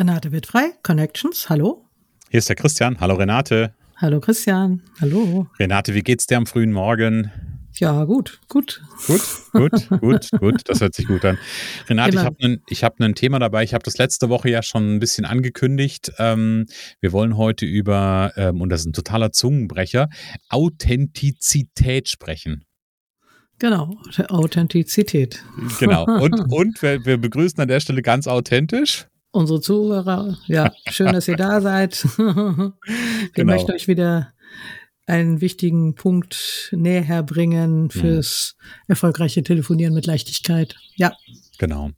Renate wird frei, Connections, hallo. Hier ist der Christian. Hallo Renate. Hallo Christian, hallo. Renate, wie geht's dir am frühen Morgen? Ja, gut, gut. Gut, gut, gut, gut. Das hört sich gut an. Renate, Immer. ich habe ein, hab Thema dabei. Ich habe das letzte Woche ja schon ein bisschen angekündigt. Ähm, wir wollen heute über, ähm, und das ist ein totaler Zungenbrecher, Authentizität sprechen. Genau, Authentizität. Genau. Und, und wir, wir begrüßen an der Stelle ganz authentisch unsere Zuhörer. Ja, schön, dass ihr da seid. Wir genau. möchten euch wieder einen wichtigen Punkt näher bringen mhm. fürs erfolgreiche Telefonieren mit Leichtigkeit. Ja. Genau.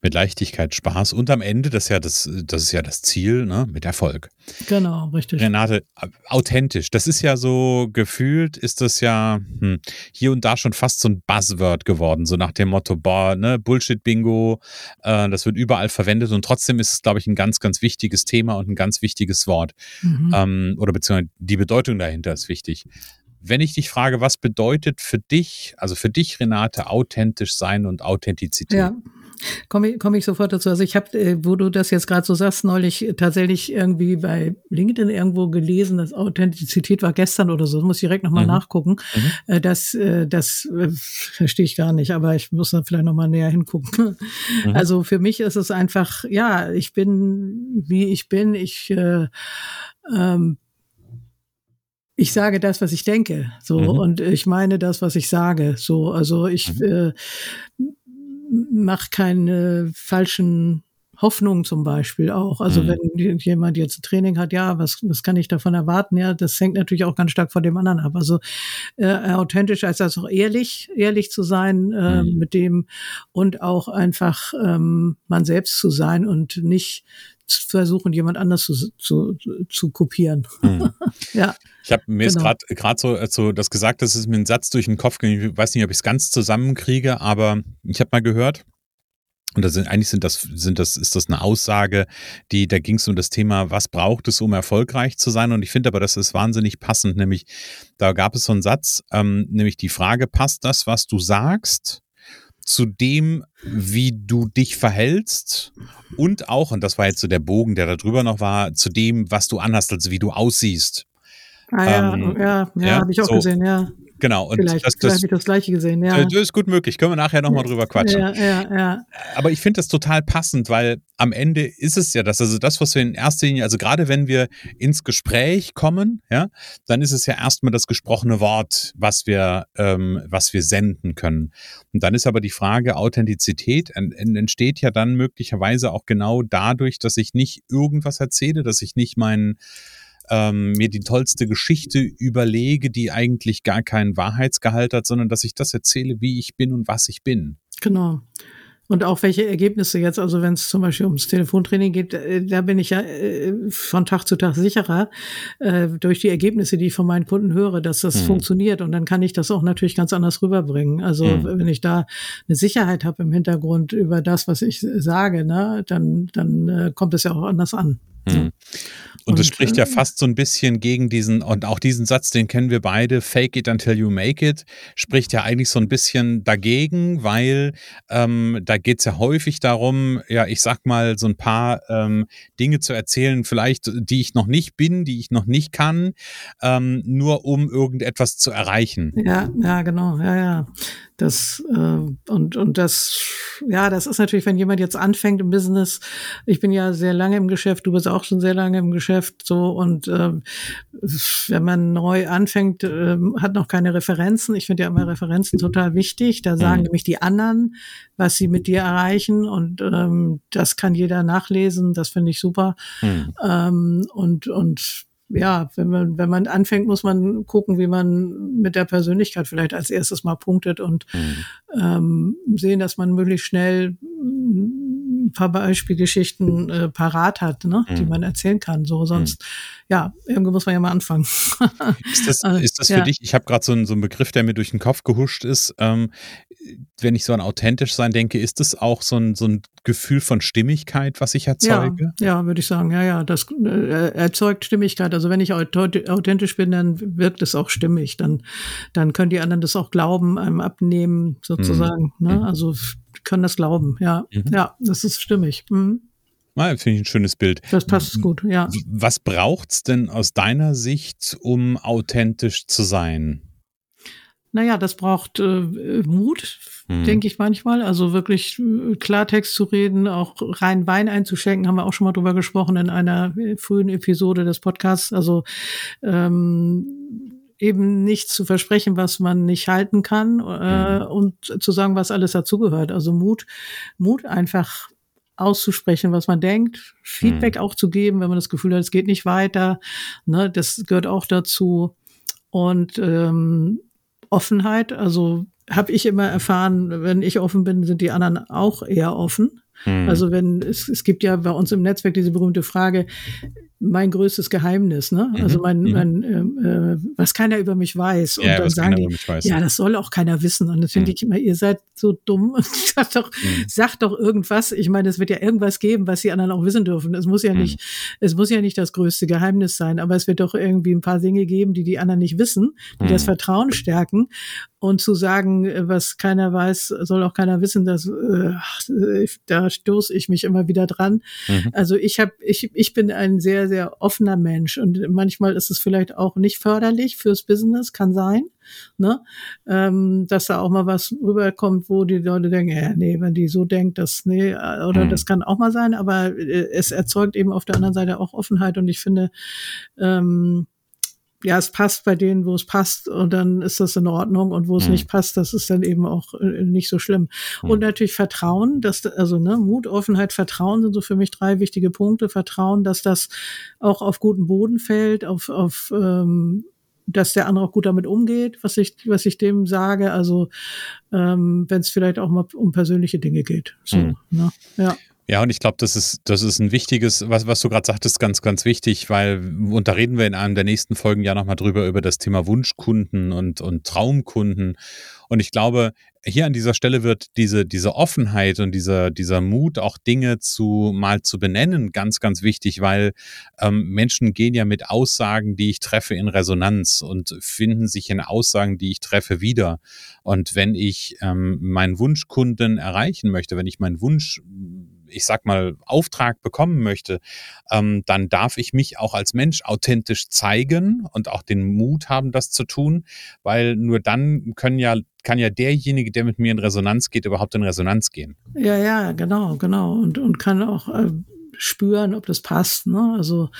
Mit Leichtigkeit, Spaß und am Ende, das ist ja das, das ist ja das Ziel, ne, mit Erfolg. Genau, richtig. Renate, authentisch. Das ist ja so gefühlt, ist das ja hm, hier und da schon fast so ein Buzzword geworden, so nach dem Motto, boah, ne, Bullshit-Bingo, äh, das wird überall verwendet und trotzdem ist es, glaube ich, ein ganz, ganz wichtiges Thema und ein ganz wichtiges Wort. Mhm. Ähm, oder beziehungsweise die Bedeutung dahinter ist wichtig. Wenn ich dich frage, was bedeutet für dich, also für dich, Renate, authentisch sein und Authentizität? Ja, komme ich, komm ich sofort dazu. Also ich habe, äh, wo du das jetzt gerade so sagst, neulich tatsächlich irgendwie bei LinkedIn irgendwo gelesen, dass Authentizität war gestern oder so. Das muss ich direkt nochmal mhm. nachgucken. Mhm. Äh, das, äh, das verstehe ich gar nicht, aber ich muss da vielleicht nochmal näher hingucken. Mhm. Also für mich ist es einfach, ja, ich bin, wie ich bin. Ich äh, ähm, ich sage das, was ich denke, so mhm. und ich meine das, was ich sage, so. Also ich mhm. äh, mache keine falschen Hoffnungen zum Beispiel auch. Also mhm. wenn jemand jetzt ein Training hat, ja, was, was kann ich davon erwarten? Ja, das hängt natürlich auch ganz stark von dem anderen ab. Also äh, authentisch als auch ehrlich, ehrlich zu sein äh, mhm. mit dem und auch einfach ähm, man selbst zu sein und nicht versuchen, jemand anders zu, zu, zu kopieren. Hm. ja. Ich habe mir genau. ist gerade so, also das gesagt, das ist mir ein Satz durch den Kopf gegangen. Ich weiß nicht, ob ich es ganz zusammenkriege, aber ich habe mal gehört, und das sind, eigentlich sind das, sind das, ist das eine Aussage, die, da ging es um das Thema, was braucht es, um erfolgreich zu sein? Und ich finde aber, das ist wahnsinnig passend, nämlich, da gab es so einen Satz, ähm, nämlich die Frage, passt das, was du sagst, zu dem, wie du dich verhältst und auch, und das war jetzt so der Bogen, der da drüber noch war, zu dem, was du anhast, also wie du aussiehst. Ah ja, ähm, ja, ja, ja habe ich auch so, gesehen, ja. Genau. Und vielleicht das, das, habe ich das Gleiche gesehen, ja. Das ist gut möglich. Können wir nachher nochmal drüber quatschen. Ja, ja, ja. Aber ich finde das total passend, weil am Ende ist es ja das, also das, was wir in erster Linie, also gerade wenn wir ins Gespräch kommen, ja, dann ist es ja erstmal das gesprochene Wort, was wir, ähm, was wir senden können. Und dann ist aber die Frage, Authentizität entsteht ja dann möglicherweise auch genau dadurch, dass ich nicht irgendwas erzähle, dass ich nicht meinen ähm, mir die tollste Geschichte überlege, die eigentlich gar keinen Wahrheitsgehalt hat, sondern dass ich das erzähle, wie ich bin und was ich bin. Genau. Und auch welche Ergebnisse jetzt, also wenn es zum Beispiel ums Telefontraining geht, äh, da bin ich ja äh, von Tag zu Tag sicherer äh, durch die Ergebnisse, die ich von meinen Kunden höre, dass das mhm. funktioniert. Und dann kann ich das auch natürlich ganz anders rüberbringen. Also mhm. wenn ich da eine Sicherheit habe im Hintergrund über das, was ich sage, ne, dann, dann kommt es ja auch anders an. Mhm. Und, das spricht ja äh, fast so ein bisschen gegen diesen, und auch diesen Satz, den kennen wir beide, fake it until you make it, spricht ja eigentlich so ein bisschen dagegen, weil ähm, da geht es ja häufig darum, ja, ich sag mal, so ein paar ähm, Dinge zu erzählen, vielleicht, die ich noch nicht bin, die ich noch nicht kann, ähm, nur um irgendetwas zu erreichen. Ja, ja, genau, ja, ja. Das äh, und und das ja, das ist natürlich, wenn jemand jetzt anfängt im Business. Ich bin ja sehr lange im Geschäft, du bist auch schon sehr lange im Geschäft, so und äh, wenn man neu anfängt, äh, hat noch keine Referenzen. Ich finde ja immer Referenzen total wichtig. Da sagen mhm. nämlich die anderen, was sie mit dir erreichen und ähm, das kann jeder nachlesen. Das finde ich super. Mhm. Ähm, und und ja, wenn man, wenn man anfängt, muss man gucken, wie man mit der Persönlichkeit vielleicht als erstes mal punktet und mhm. ähm, sehen, dass man möglichst schnell ein paar Beispielgeschichten äh, parat hat, ne, mhm. die man erzählen kann. So, sonst, mhm. ja, irgendwo muss man ja mal anfangen. ist das, äh, ist das für ja. dich, ich habe gerade so, so einen Begriff, der mir durch den Kopf gehuscht ist, ähm, wenn ich so an authentisch sein denke, ist das auch so ein, so ein Gefühl von Stimmigkeit, was ich erzeuge? Ja, ja würde ich sagen. Ja, ja, das äh, erzeugt Stimmigkeit. Also wenn ich authentisch bin, dann wirkt es auch stimmig. Dann, dann können die anderen das auch glauben, einem abnehmen, sozusagen. Mhm. Ne? Mhm. Also können das glauben. Ja, mhm. ja, das ist stimmig. Mhm. Ah, Finde ich ein schönes Bild. Das passt gut, ja. Was braucht es denn aus deiner Sicht, um authentisch zu sein? Naja, das braucht äh, Mut, hm. denke ich manchmal. Also wirklich äh, Klartext zu reden, auch rein Wein einzuschenken, haben wir auch schon mal drüber gesprochen in einer äh, frühen Episode des Podcasts. Also ähm, eben nicht zu versprechen, was man nicht halten kann äh, mhm. und zu sagen, was alles dazugehört. Also Mut, Mut einfach auszusprechen, was man denkt, Feedback mhm. auch zu geben, wenn man das Gefühl hat, es geht nicht weiter. Ne, das gehört auch dazu. Und ähm, Offenheit. Also habe ich immer erfahren, wenn ich offen bin, sind die anderen auch eher offen. Hm. Also wenn es, es gibt ja bei uns im Netzwerk diese berühmte Frage, mein größtes Geheimnis, ne? Mhm. Also mein, mhm. mein äh, was keiner über mich weiß. Und ja, dann sagen die, ja, das soll auch keiner wissen. Und das finde mhm. ich immer, ihr seid so dumm und sagt doch, mhm. sagt doch irgendwas. Ich meine, es wird ja irgendwas geben, was die anderen auch wissen dürfen. Es muss ja mhm. nicht, es muss ja nicht das größte Geheimnis sein, aber es wird doch irgendwie ein paar Dinge geben, die die anderen nicht wissen, die das mhm. Vertrauen stärken. Und zu sagen, was keiner weiß, soll auch keiner wissen, dass äh, da stoße ich mich immer wieder dran. Also ich habe, ich, ich bin ein sehr sehr offener Mensch und manchmal ist es vielleicht auch nicht förderlich fürs Business, kann sein, ne? Ähm, dass da auch mal was rüberkommt, wo die Leute denken, ja, nee, wenn die so denkt, das, nee, oder mhm. das kann auch mal sein, aber äh, es erzeugt eben auf der anderen Seite auch Offenheit und ich finde, ähm, ja, es passt bei denen, wo es passt und dann ist das in Ordnung und wo es mhm. nicht passt, das ist dann eben auch äh, nicht so schlimm. Mhm. Und natürlich Vertrauen, dass, also ne, Mut, Offenheit, Vertrauen sind so für mich drei wichtige Punkte. Vertrauen, dass das auch auf guten Boden fällt, auf, auf ähm, dass der andere auch gut damit umgeht, was ich, was ich dem sage. Also ähm, wenn es vielleicht auch mal um persönliche Dinge geht. So, mhm. ne? Ja. Ja, und ich glaube, das ist, das ist ein wichtiges, was, was du gerade sagtest, ganz, ganz wichtig, weil, und da reden wir in einem der nächsten Folgen ja nochmal drüber, über das Thema Wunschkunden und, und Traumkunden. Und ich glaube, hier an dieser Stelle wird diese, diese Offenheit und dieser, dieser Mut, auch Dinge zu mal zu benennen, ganz, ganz wichtig, weil ähm, Menschen gehen ja mit Aussagen, die ich treffe, in Resonanz und finden sich in Aussagen, die ich treffe, wieder. Und wenn ich ähm, meinen Wunschkunden erreichen möchte, wenn ich meinen Wunsch ich sag mal, Auftrag bekommen möchte, ähm, dann darf ich mich auch als Mensch authentisch zeigen und auch den Mut haben, das zu tun, weil nur dann können ja kann ja derjenige, der mit mir in Resonanz geht, überhaupt in Resonanz gehen. Ja, ja, genau, genau. Und, und kann auch äh, spüren, ob das passt. Ne? Also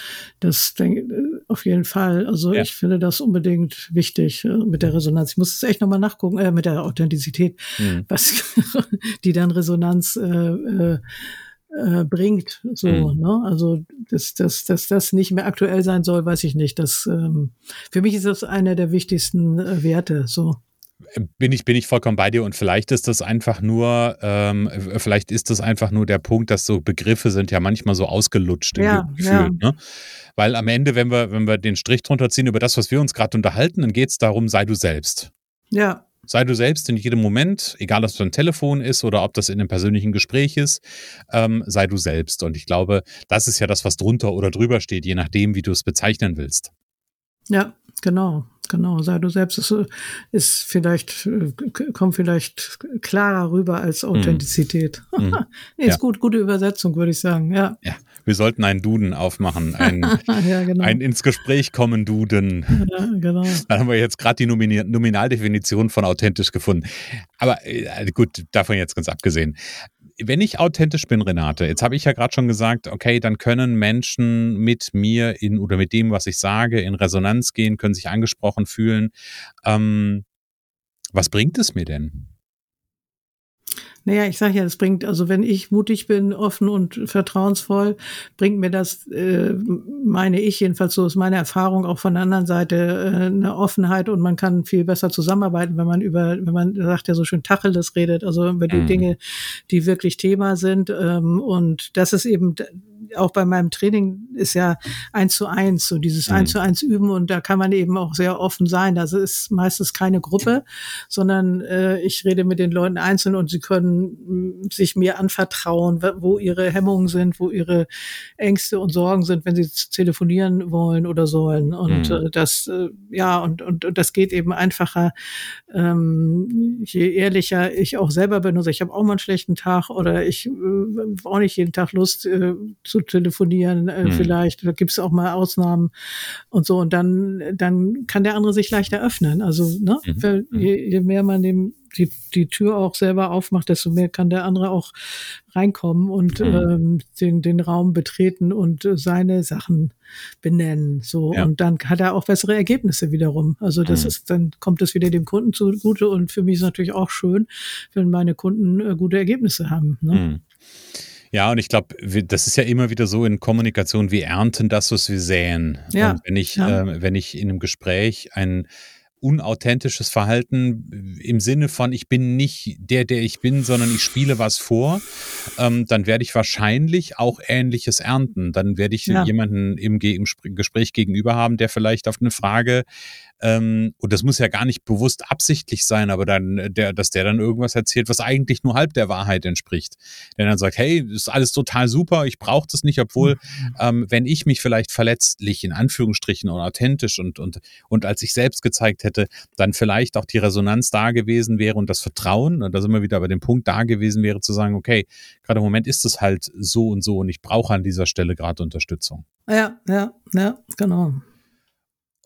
das denke auf jeden Fall. Also ja. ich finde das unbedingt wichtig äh, mit der Resonanz. Ich muss es echt nochmal nachgucken, äh, mit der Authentizität, mhm. was die dann Resonanz äh, äh, äh, bringt. So, mhm. ne? Also dass, dass, dass das nicht mehr aktuell sein soll, weiß ich nicht. Das ähm, für mich ist das einer der wichtigsten äh, Werte. So bin ich, bin ich vollkommen bei dir und vielleicht ist das einfach nur, ähm, vielleicht ist das einfach nur der Punkt, dass so Begriffe sind ja manchmal so ausgelutscht im ja, Gefühl. Ja. Ne? Weil am Ende, wenn wir, wenn wir den Strich drunter ziehen über das, was wir uns gerade unterhalten, dann geht es darum, sei du selbst. Ja. Sei du selbst in jedem Moment, egal ob es ein Telefon ist oder ob das in einem persönlichen Gespräch ist, ähm, sei du selbst. Und ich glaube, das ist ja das, was drunter oder drüber steht, je nachdem, wie du es bezeichnen willst. Ja, genau genau. Sei du selbst ist, ist vielleicht, kommt vielleicht klarer rüber als mhm. Authentizität. Mm. nee, ist ja. gut, gute Übersetzung, würde ich sagen, ja. Ja, Wir sollten einen Duden aufmachen, ein, ja, genau. ein ins Gespräch kommen Duden. Ja, genau. Da haben wir jetzt gerade die Nominaldefinition von authentisch gefunden. Aber äh, gut, davon jetzt ganz abgesehen wenn ich authentisch bin, Renate, jetzt habe ich ja gerade schon gesagt, okay, dann können Menschen mit mir in oder mit dem, was ich sage, in Resonanz gehen, können sich angesprochen fühlen. Ähm, was bringt es mir denn? Naja, ich sage ja, es bringt, also wenn ich mutig bin, offen und vertrauensvoll, bringt mir das, äh, meine ich jedenfalls, so ist meine Erfahrung auch von der anderen Seite, äh, eine Offenheit und man kann viel besser zusammenarbeiten, wenn man über, wenn man sagt ja so schön Tacheles redet, also über die mhm. Dinge, die wirklich Thema sind. Ähm, und das ist eben auch bei meinem Training ist ja eins zu eins, so dieses mhm. eins zu eins üben und da kann man eben auch sehr offen sein. Das ist meistens keine Gruppe, sondern äh, ich rede mit den Leuten einzeln und sie können mm, sich mir anvertrauen, wo ihre Hemmungen sind, wo ihre Ängste und Sorgen sind, wenn sie telefonieren wollen oder sollen. Und mhm. äh, das, äh, ja, und, und, und das geht eben einfacher, ähm, je ehrlicher ich auch selber bin. Also ich habe auch mal einen schlechten Tag oder ich äh, auch nicht jeden Tag Lust äh, zu telefonieren äh, mhm. vielleicht. Da gibt es auch mal Ausnahmen und so. Und dann, dann kann der andere sich leichter öffnen. Also, ne? Mhm. Je, je mehr man dem die, die Tür auch selber aufmacht, desto mehr kann der andere auch reinkommen und mhm. ähm, den, den Raum betreten und äh, seine Sachen benennen. So ja. und dann hat er auch bessere Ergebnisse wiederum. Also das mhm. ist, dann kommt es wieder dem Kunden zugute und für mich ist es natürlich auch schön, wenn meine Kunden äh, gute Ergebnisse haben. Ne? Mhm. Ja, und ich glaube, das ist ja immer wieder so in Kommunikation, wir ernten das, was wir säen. Ja. Und wenn ich, ja. äh, wenn ich in einem Gespräch ein unauthentisches Verhalten im Sinne von, ich bin nicht der, der ich bin, sondern ich spiele was vor, ähm, dann werde ich wahrscheinlich auch Ähnliches ernten. Dann werde ich ja. jemanden im, im Gespräch gegenüber haben, der vielleicht auf eine Frage ähm, und das muss ja gar nicht bewusst absichtlich sein, aber dann, äh, der, dass der dann irgendwas erzählt, was eigentlich nur halb der Wahrheit entspricht. Der dann sagt, hey, ist alles total super, ich brauche das nicht, obwohl, mhm. ähm, wenn ich mich vielleicht verletzlich in Anführungsstrichen und authentisch und, und, und als ich selbst gezeigt hätte, dann vielleicht auch die Resonanz da gewesen wäre und das Vertrauen, und da sind wir wieder bei dem Punkt da gewesen wäre, zu sagen, okay, gerade im Moment ist es halt so und so und ich brauche an dieser Stelle gerade Unterstützung. Ja, ja, ja, genau.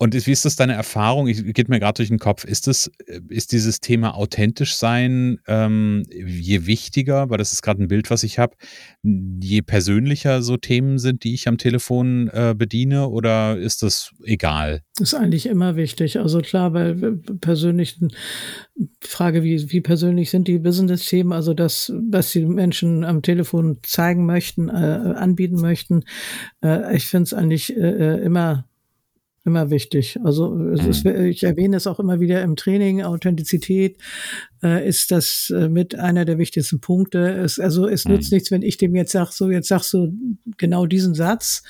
Und wie ist das deine Erfahrung? Ich geht mir gerade durch den Kopf. Ist das, ist dieses Thema authentisch sein ähm, je wichtiger, weil das ist gerade ein Bild, was ich habe, je persönlicher so Themen sind, die ich am Telefon äh, bediene, oder ist das egal? Ist eigentlich immer wichtig. Also klar, bei persönlichen Frage, wie, wie persönlich sind die Business-Themen, also das, was die Menschen am Telefon zeigen möchten, äh, anbieten möchten. Äh, ich finde es eigentlich äh, äh immer immer wichtig. Also ist, mhm. ich erwähne es auch immer wieder im Training, Authentizität äh, ist das äh, mit einer der wichtigsten Punkte. Es, also es nützt mhm. nichts, wenn ich dem jetzt sage, so jetzt sagst du genau diesen Satz,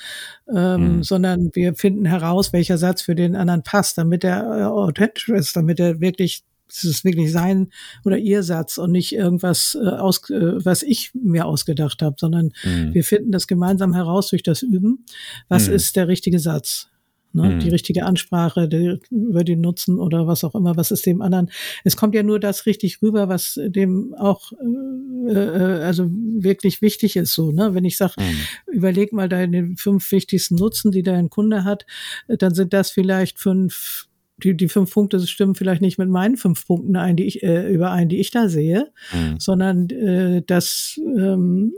ähm, mhm. sondern wir finden heraus, welcher Satz für den anderen passt, damit er äh, authentisch ist, damit er wirklich es ist wirklich sein oder ihr Satz und nicht irgendwas äh, aus, äh, was ich mir ausgedacht habe, sondern mhm. wir finden das gemeinsam heraus durch das Üben. Was mhm. ist der richtige Satz? Ne? Mhm. die richtige Ansprache die, über den Nutzen oder was auch immer, was ist dem anderen. Es kommt ja nur das richtig rüber, was dem auch äh, äh also wirklich wichtig ist. So, ne? Wenn ich sage, mhm. überleg mal deine fünf wichtigsten Nutzen, die dein Kunde hat, dann sind das vielleicht fünf die, die fünf Punkte stimmen vielleicht nicht mit meinen fünf Punkten ein, die ich, äh, überein, die ich da sehe, mhm. sondern äh, das ähm,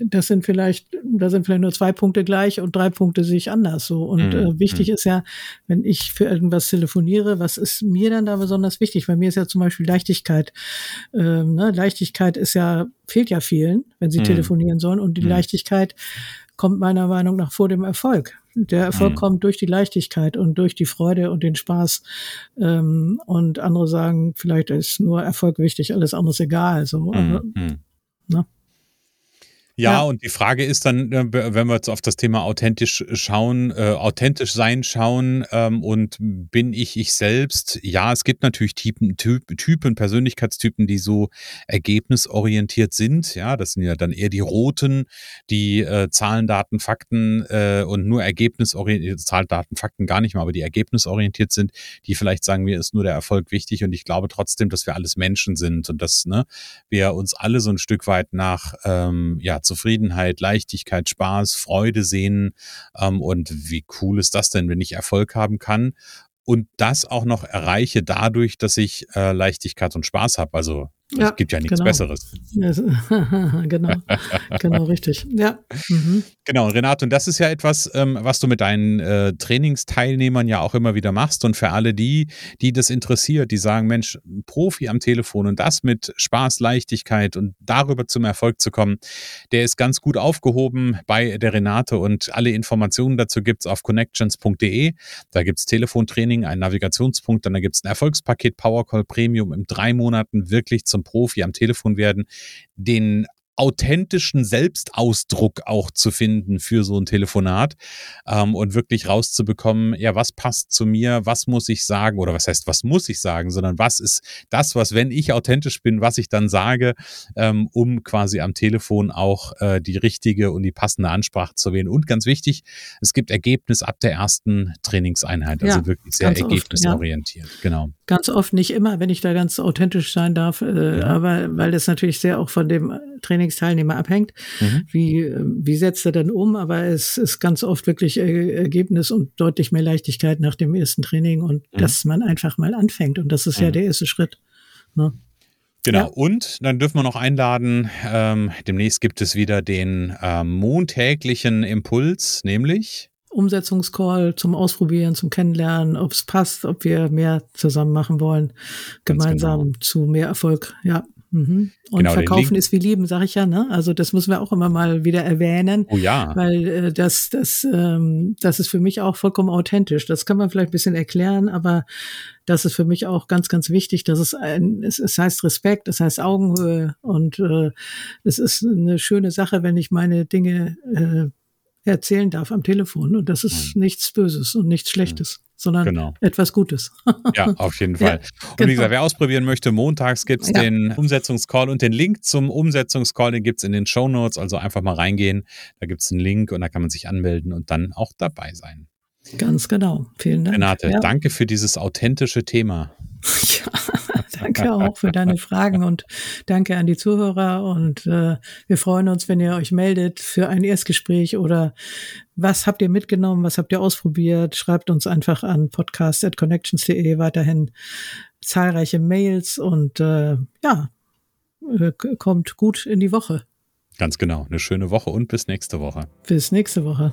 das sind vielleicht, da sind vielleicht nur zwei Punkte gleich und drei Punkte sehe ich anders so. Und mhm. äh, wichtig mhm. ist ja, wenn ich für irgendwas telefoniere, was ist mir dann da besonders wichtig? Bei mir ist ja zum Beispiel Leichtigkeit. Ähm, ne? Leichtigkeit ist ja, fehlt ja vielen, wenn sie mhm. telefonieren sollen. Und die mhm. Leichtigkeit kommt meiner Meinung nach vor dem Erfolg. Der Erfolg mhm. kommt durch die Leichtigkeit und durch die Freude und den Spaß. Ähm, und andere sagen, vielleicht ist nur Erfolg wichtig, alles andere ist egal. So, mhm. aber, ne? Ja, ja, und die Frage ist dann, äh, wenn wir jetzt auf das Thema authentisch schauen, äh, authentisch sein schauen ähm, und bin ich ich selbst? Ja, es gibt natürlich Typen, Typen, Persönlichkeitstypen, die so ergebnisorientiert sind. Ja, das sind ja dann eher die roten, die äh, Zahlen, Daten, Fakten äh, und nur ergebnisorientiert, Zahlen, Daten, Fakten gar nicht mehr, aber die ergebnisorientiert sind, die vielleicht sagen, mir ist nur der Erfolg wichtig und ich glaube trotzdem, dass wir alles Menschen sind und dass ne, wir uns alle so ein Stück weit nach ähm, ja, Zufriedenheit, Leichtigkeit, Spaß, Freude sehen. Ähm, und wie cool ist das denn, wenn ich Erfolg haben kann? Und das auch noch erreiche dadurch, dass ich äh, Leichtigkeit und Spaß habe. Also ja, es gibt ja nichts genau. Besseres. genau, genau, richtig. Ja. Mhm. Genau, Renate, und das ist ja etwas, ähm, was du mit deinen äh, Trainingsteilnehmern ja auch immer wieder machst. Und für alle die, die das interessiert, die sagen, Mensch, Profi am Telefon und das mit Spaß, Leichtigkeit und darüber zum Erfolg zu kommen, der ist ganz gut aufgehoben bei der Renate und alle Informationen dazu gibt es auf connections.de. Da gibt es Telefontraining, einen Navigationspunkt, dann da gibt es ein Erfolgspaket Powercall Premium im drei Monaten wirklich zum Profi am Telefon werden, den authentischen Selbstausdruck auch zu finden für so ein Telefonat ähm, und wirklich rauszubekommen, ja, was passt zu mir, was muss ich sagen oder was heißt, was muss ich sagen, sondern was ist das, was, wenn ich authentisch bin, was ich dann sage, ähm, um quasi am Telefon auch äh, die richtige und die passende Ansprache zu wählen. Und ganz wichtig, es gibt Ergebnis ab der ersten Trainingseinheit, also ja, wirklich sehr ergebnisorientiert. Oft, ja. Genau. Ganz oft, nicht immer, wenn ich da ganz authentisch sein darf, äh, ja. aber weil das natürlich sehr auch von dem Training Trainingsteilnehmer abhängt. Mhm. Wie, wie setzt er dann um? Aber es ist ganz oft wirklich Ergebnis und deutlich mehr Leichtigkeit nach dem ersten Training und mhm. dass man einfach mal anfängt. Und das ist mhm. ja der erste Schritt. Ne? Genau, ja. und dann dürfen wir noch einladen, ähm, demnächst gibt es wieder den ähm, montäglichen Impuls, nämlich Umsetzungscall zum Ausprobieren, zum Kennenlernen, ob es passt, ob wir mehr zusammen machen wollen, gemeinsam genau. zu mehr Erfolg. Ja. Mhm. Und genau, verkaufen ist wie lieben, sag ich ja. Ne? Also das müssen wir auch immer mal wieder erwähnen. Oh ja. Weil äh, das, das, ähm, das ist für mich auch vollkommen authentisch. Das kann man vielleicht ein bisschen erklären, aber das ist für mich auch ganz, ganz wichtig. dass es ein, es, es heißt Respekt, es heißt Augenhöhe und äh, es ist eine schöne Sache, wenn ich meine Dinge äh, erzählen darf am Telefon. Und das ist mhm. nichts Böses und nichts Schlechtes, mhm. Sondern genau. etwas Gutes. ja, auf jeden Fall. Ja, und wie genau. gesagt, wer ausprobieren möchte, montags gibt es ja. den Umsetzungscall und den Link zum Umsetzungscall, den gibt es in den Show Notes. Also einfach mal reingehen. Da gibt es einen Link und da kann man sich anmelden und dann auch dabei sein. Ganz genau. Vielen Dank. Renate, ja. danke für dieses authentische Thema. Ja, danke auch für deine Fragen und danke an die Zuhörer. Und äh, wir freuen uns, wenn ihr euch meldet für ein Erstgespräch oder was habt ihr mitgenommen, was habt ihr ausprobiert. Schreibt uns einfach an podcast.connections.de weiterhin zahlreiche Mails und äh, ja, äh, kommt gut in die Woche. Ganz genau. Eine schöne Woche und bis nächste Woche. Bis nächste Woche.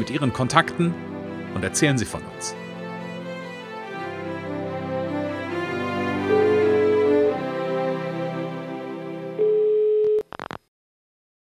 mit Ihren Kontakten und erzählen Sie von uns.